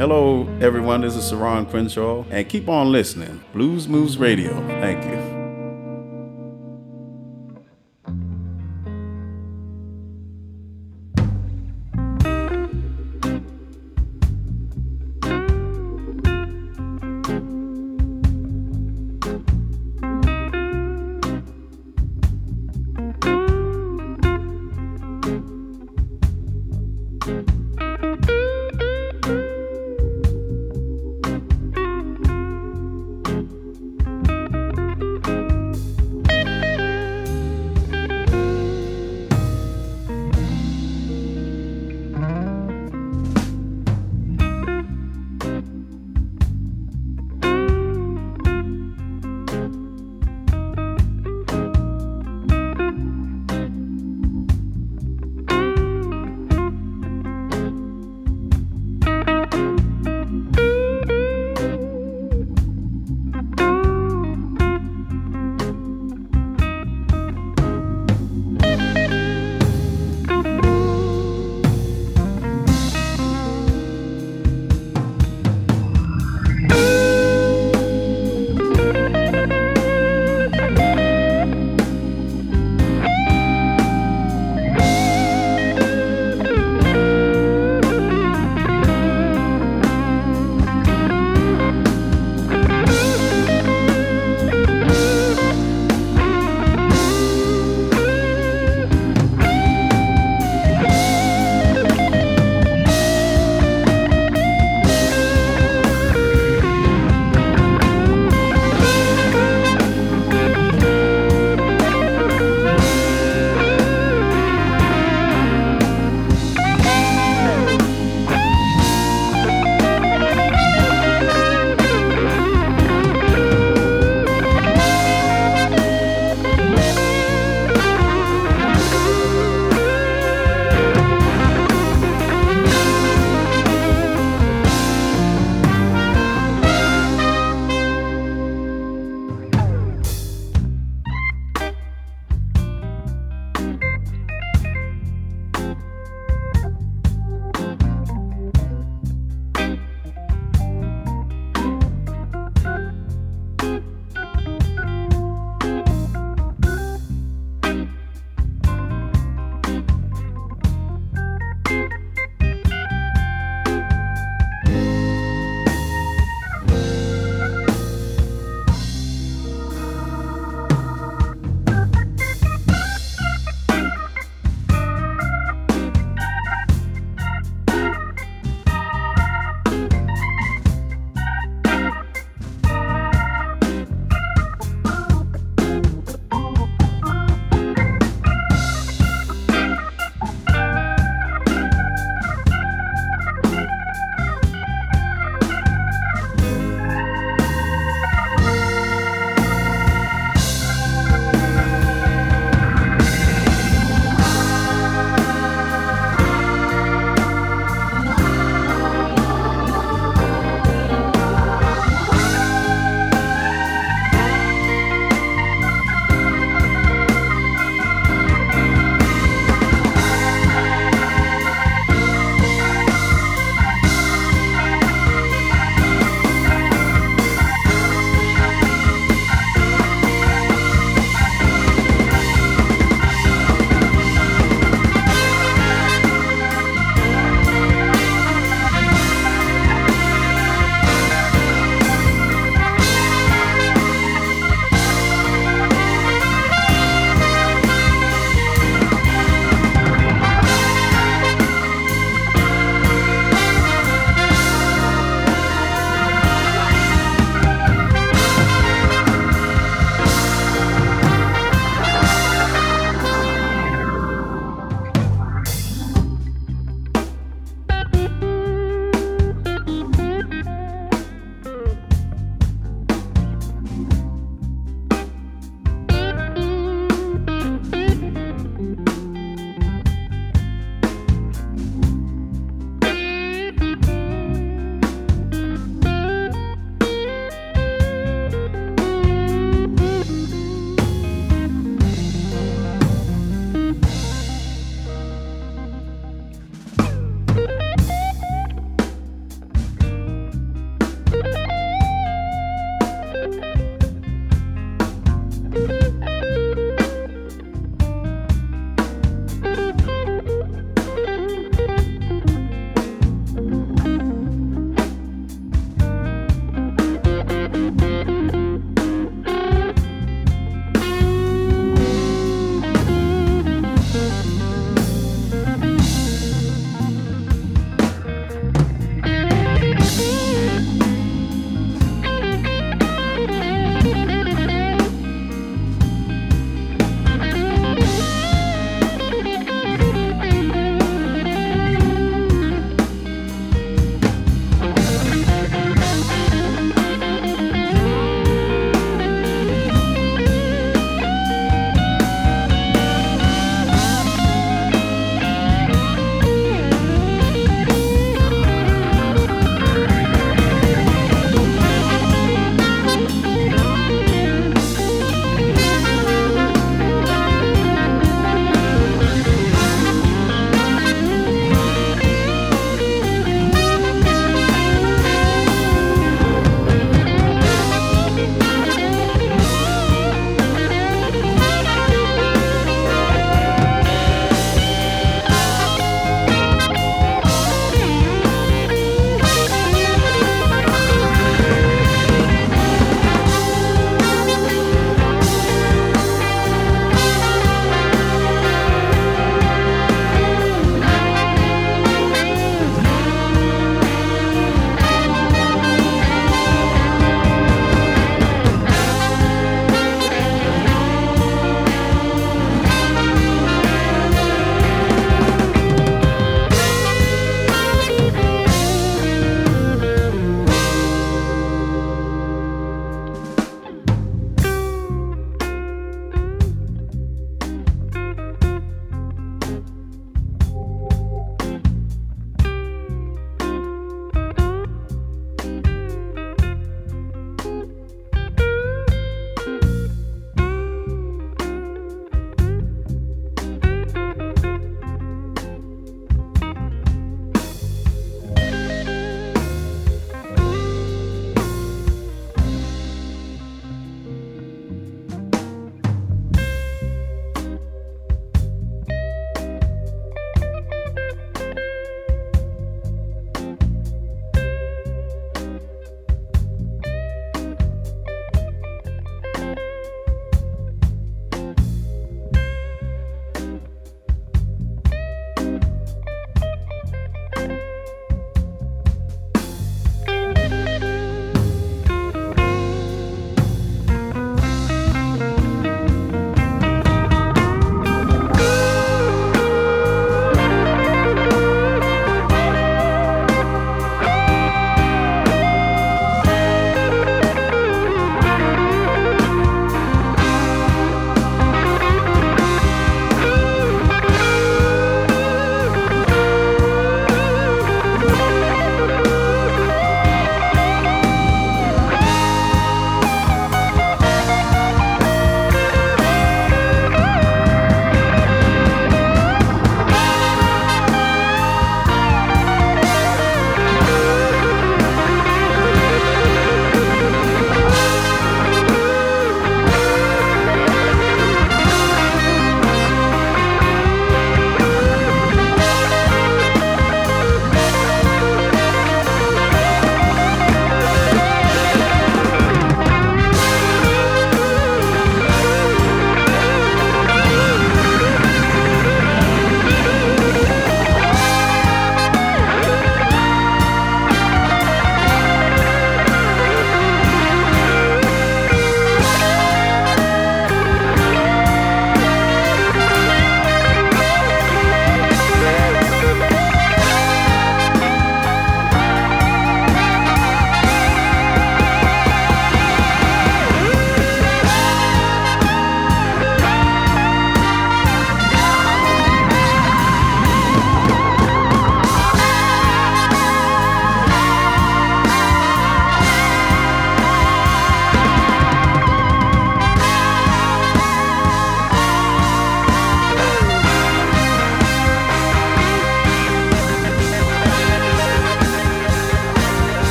Hello everyone. This is Saron Crenshaw, and keep on listening. Blues Moose Radio. Thank you.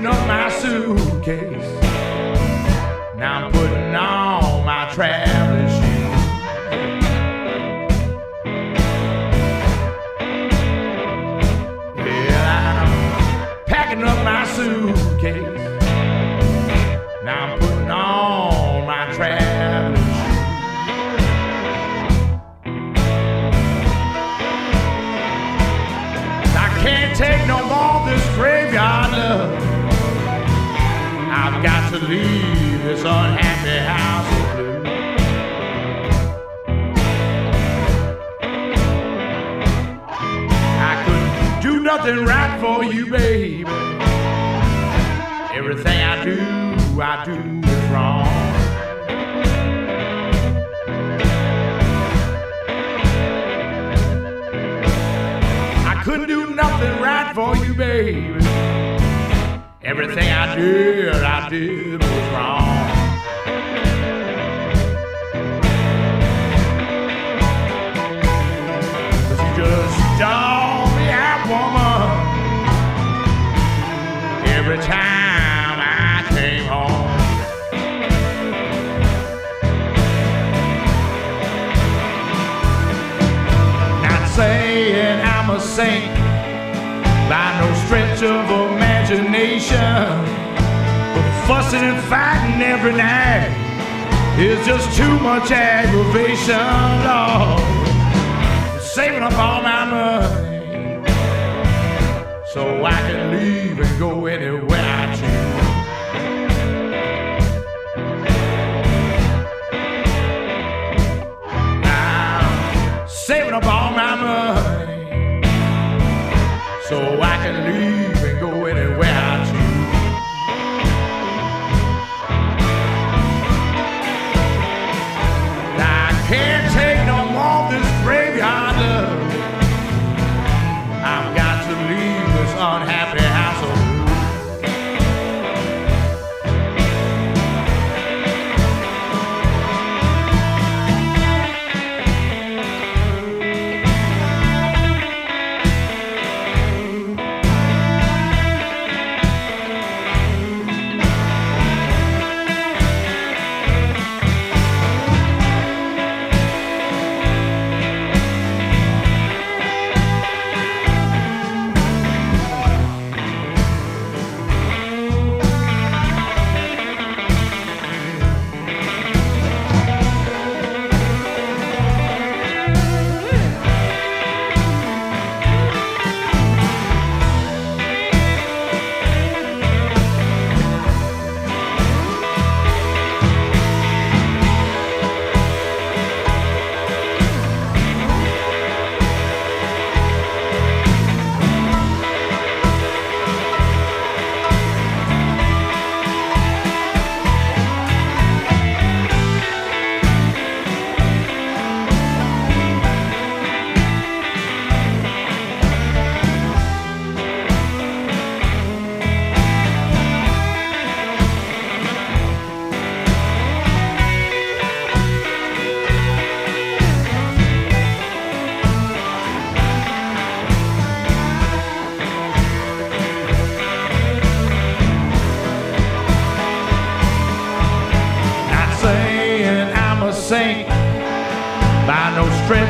Packing up my suitcase. Now I'm for you, baby. Everything I did, I did was wrong. But you just don't be a woman every time I came home. Not saying I'm a saint stretch of imagination. But fussing and fighting every night is just too much aggravation, Lord. Saving up all my money so I can leave and go anywhere I choose.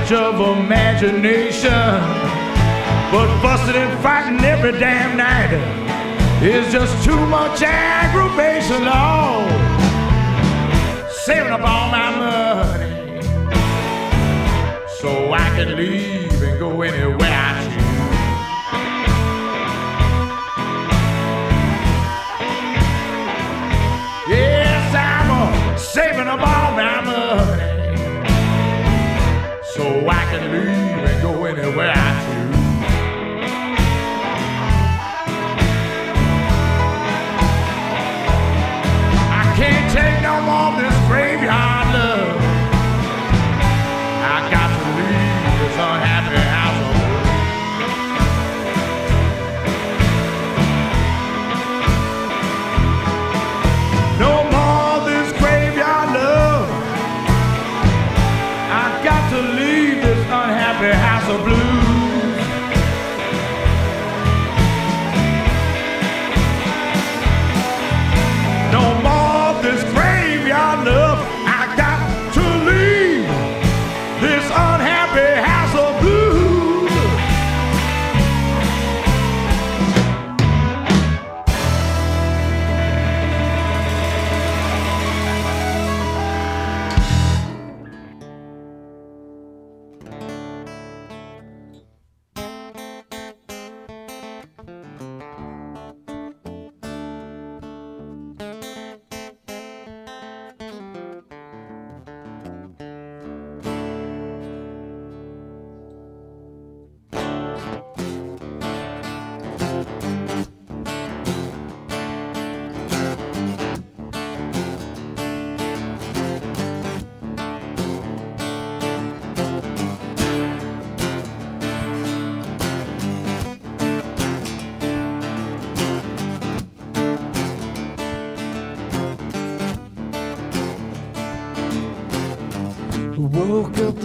Stretch of imagination, but fussing and fighting every damn night is just too much aggravation, Lord. Saving up all my money so I can leave and go anywhere I and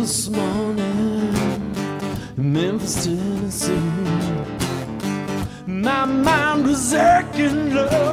this morning in Memphis, Tennessee. My mind was aching, love.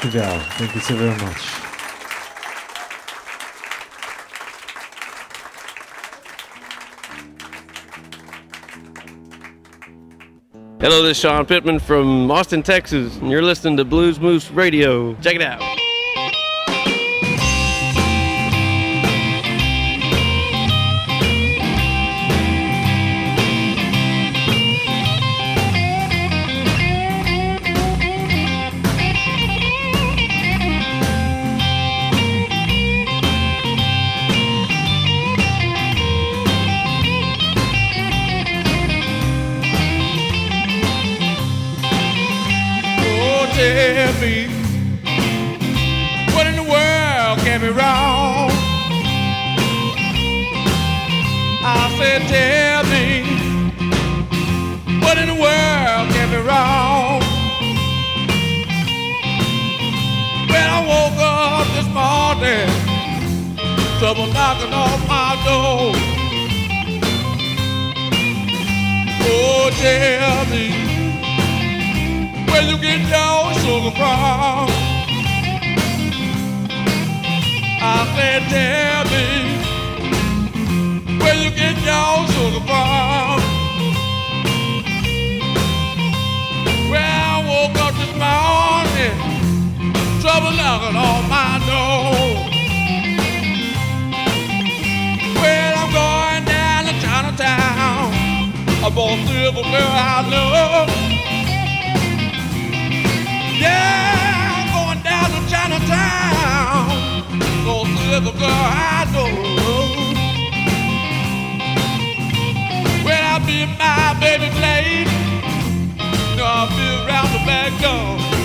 Thank you, Thank you so very much. Hello, this is Sean Pittman from Austin, Texas, and you're listening to Blues Moose Radio. Check it out. trouble knocking on my door. Oh, tell me where you get your sugar from. I said, tell me where you get your sugar from. Well, I woke up this morning, trouble knocking on I bought silver girl I know. Yeah, I'm going down to Chinatown. Bought silver girl I know. Well, I'll be my baby blade. No, I'll be around the back door.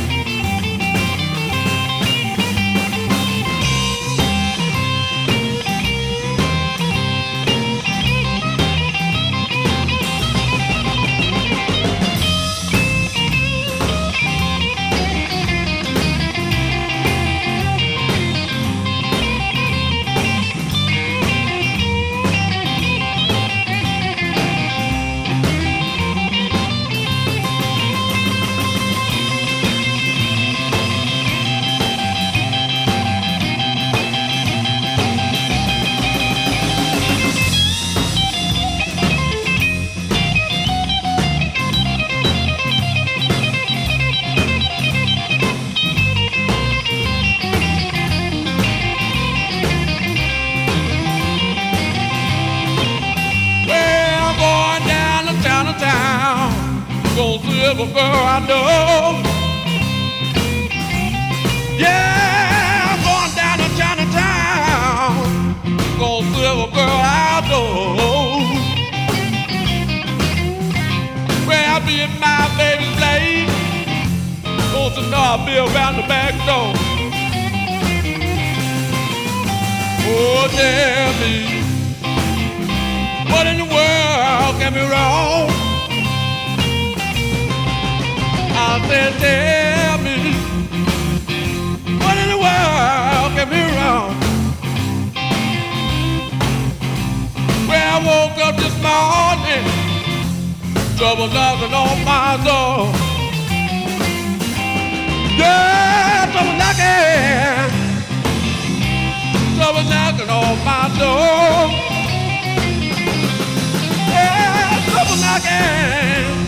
Every girl I know. Yeah, going down to Chinatown. Gonna see girl I know. Well, I'll be in my baby's. Gonna know I'll be around the back door. Oh, tell me. What in the world can be wrong? I said, tell me, what in the world can be wrong? Well, I woke up this morning, trouble knocking on my door. Yeah, trouble knocking, trouble knocking on my door. Yeah, trouble knocking,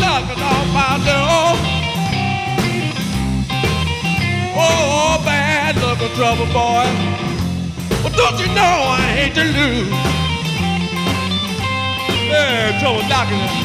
knocking on my door. Oh, bad luck and trouble, boy. But don't you know I hate to lose? Yeah, trouble knocking.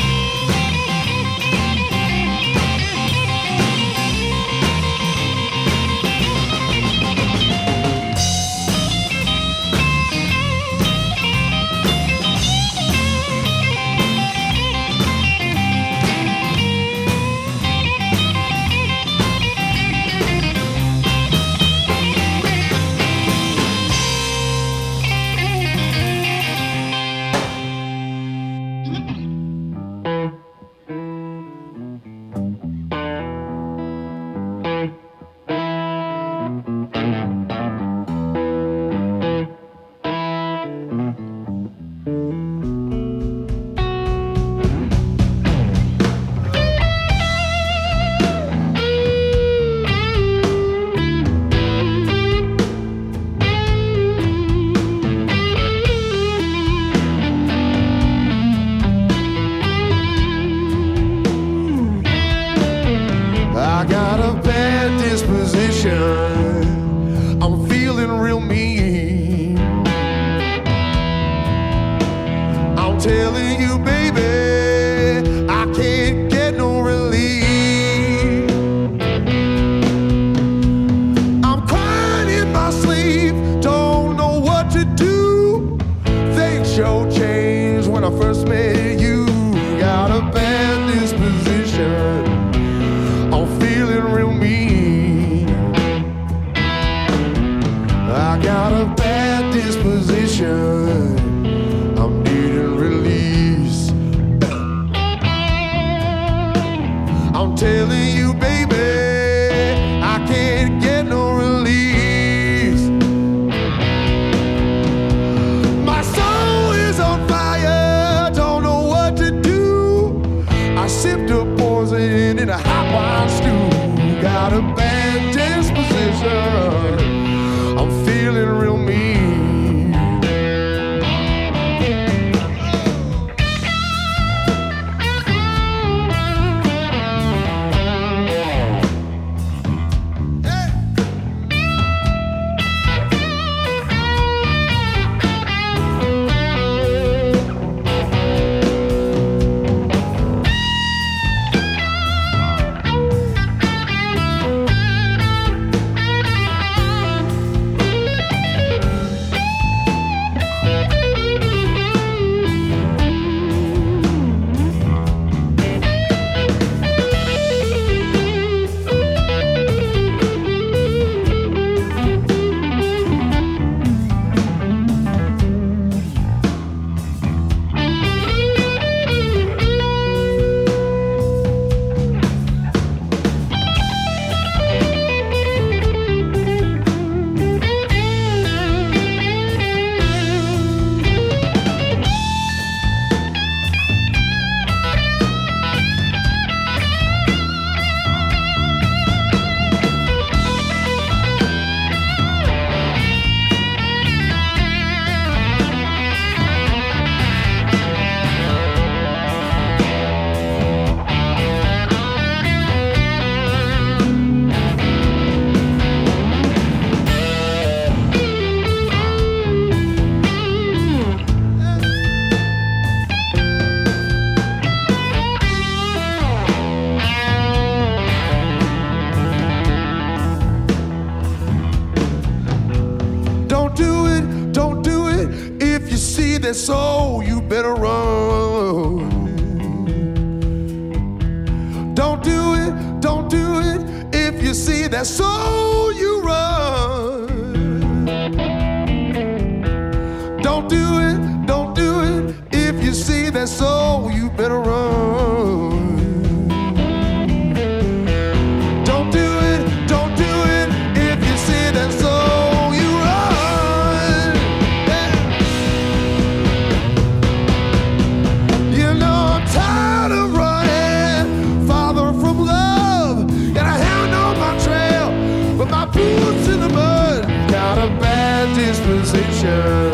Disposition.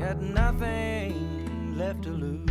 got nothing left to lose.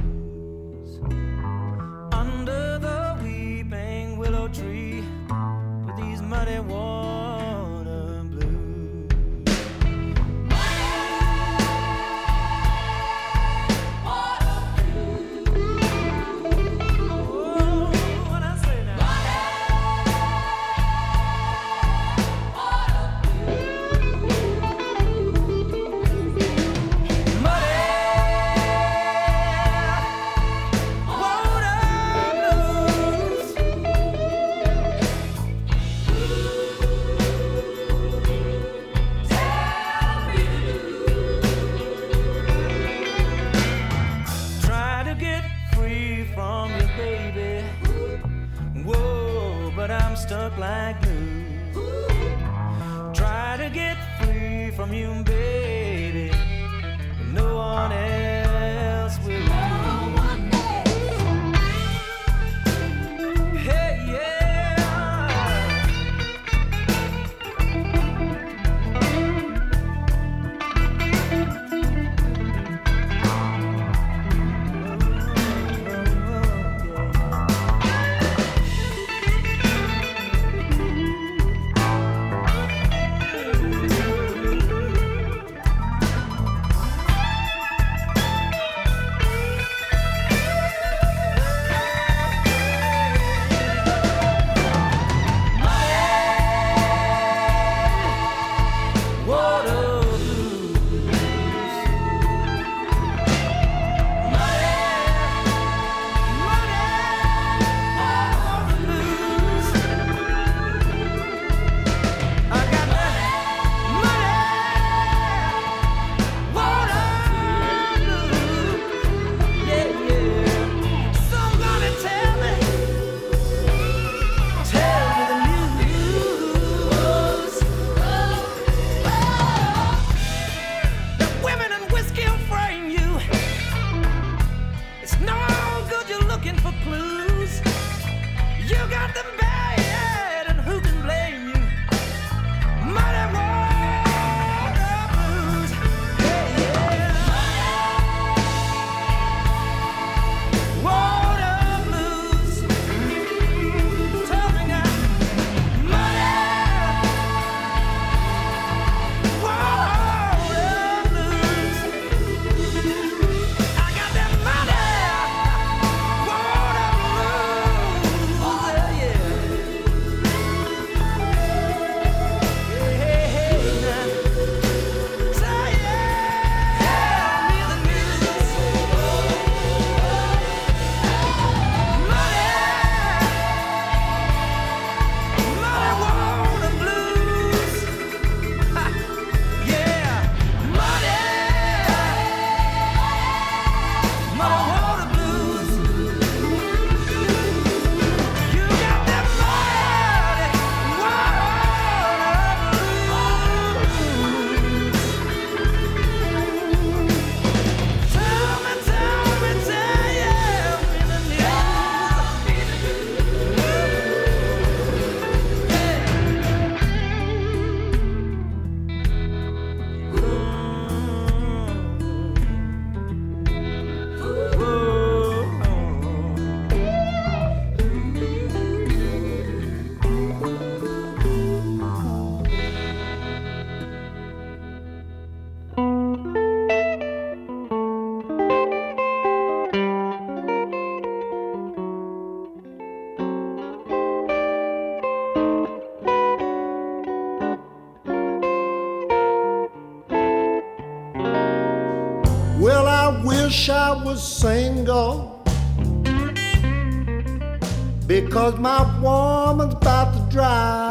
was single because my woman's about to drive.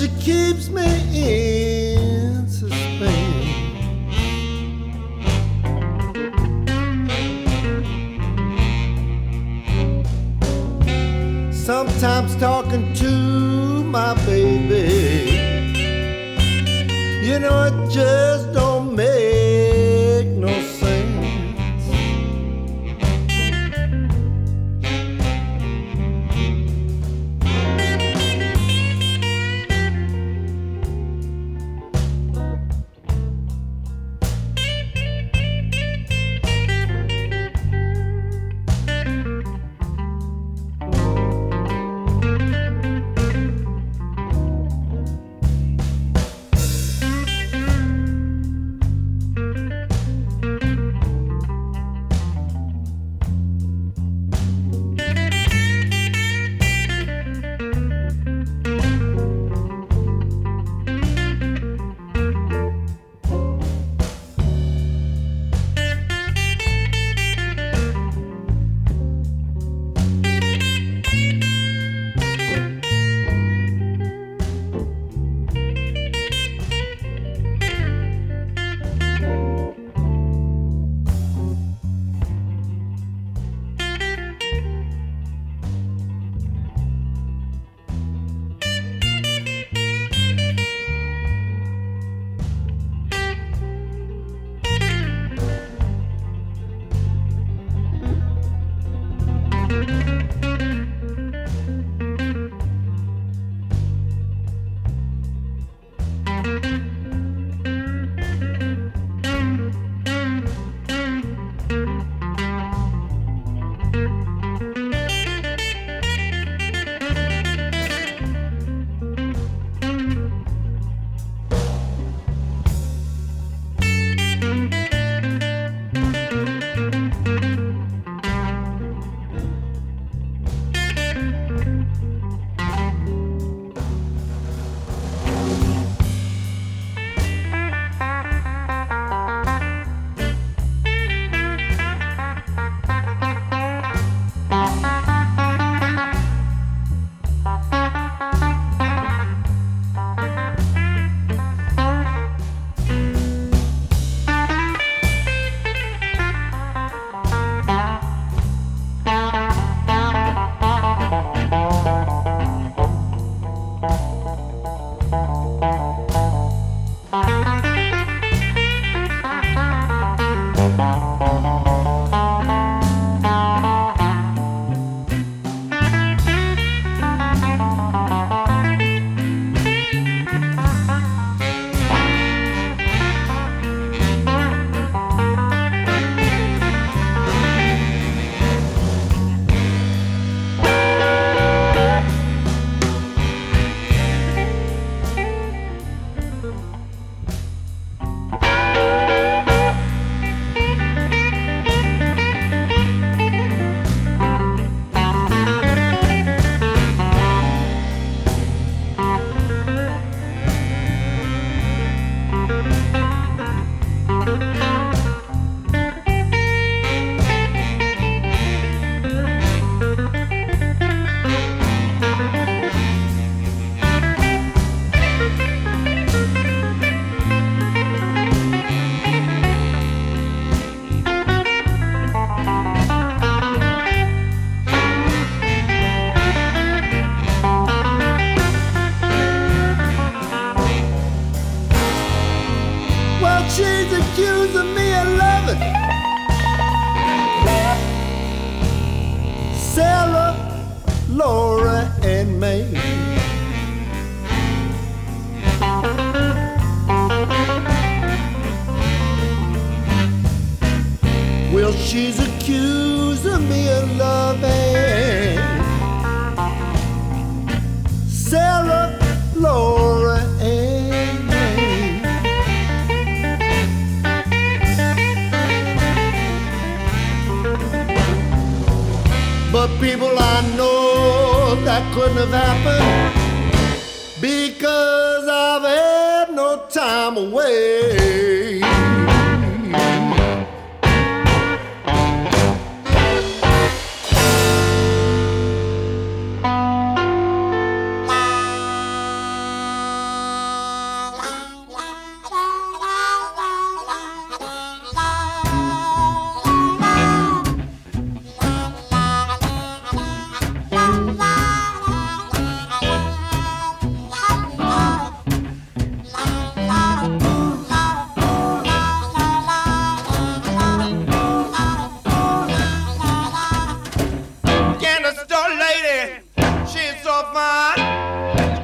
she keeps me in suspense. Sometimes talking to my baby, you know, it just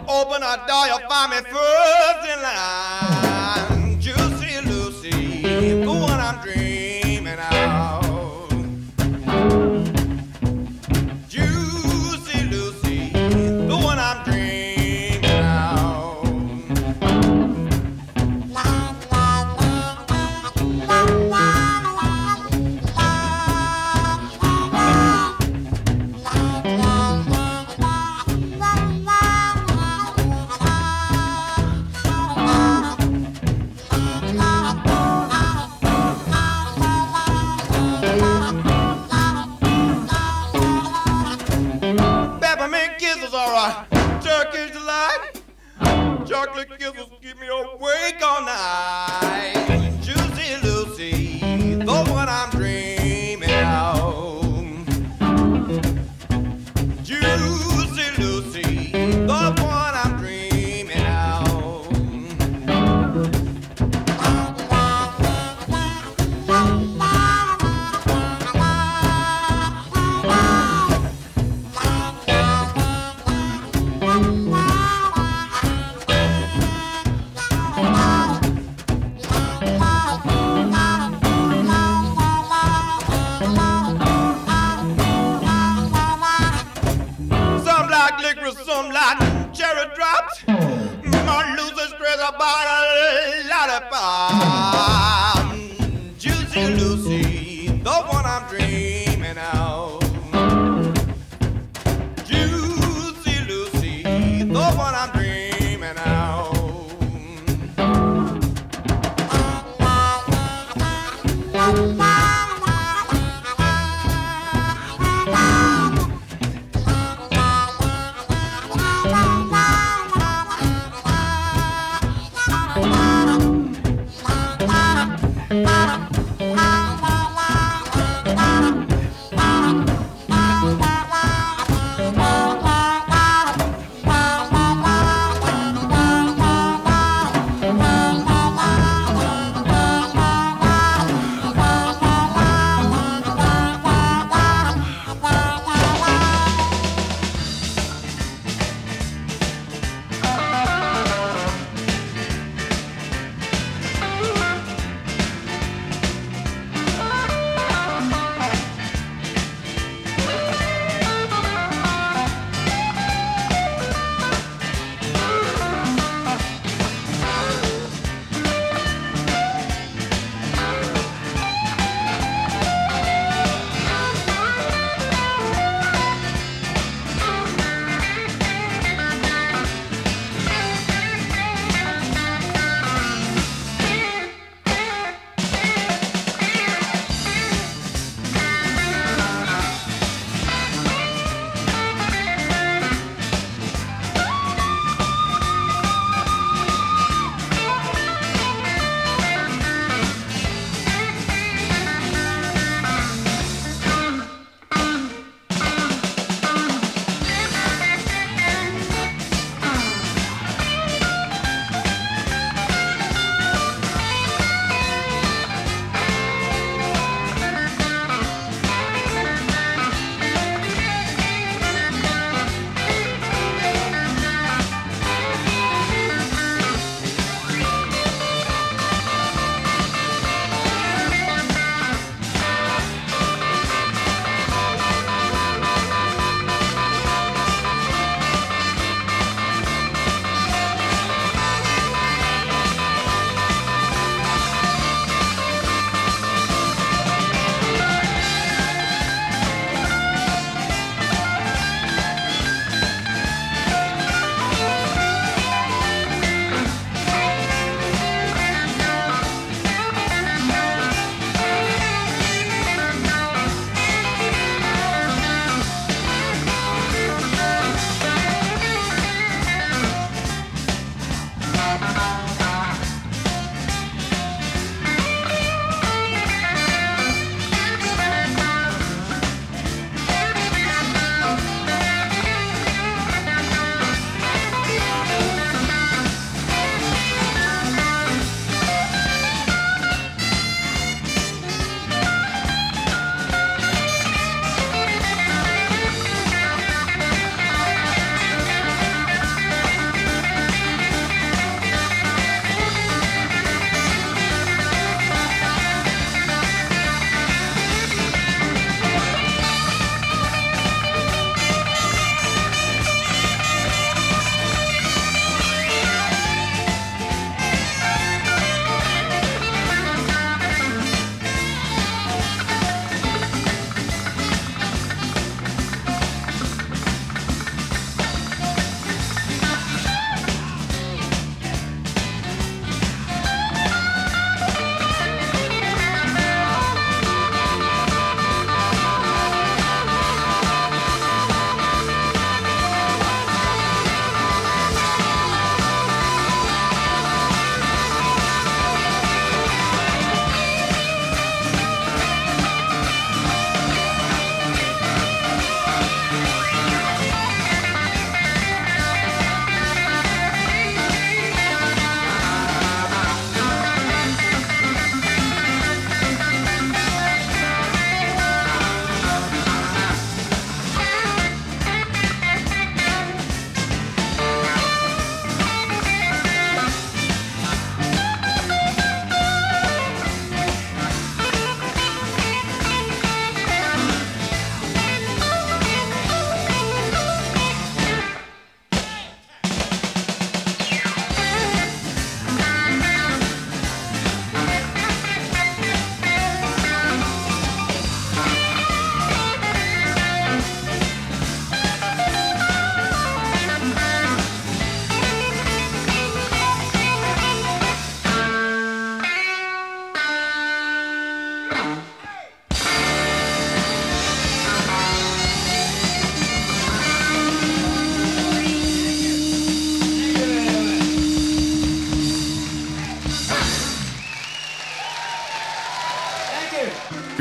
Open a door, you'll find me first in line.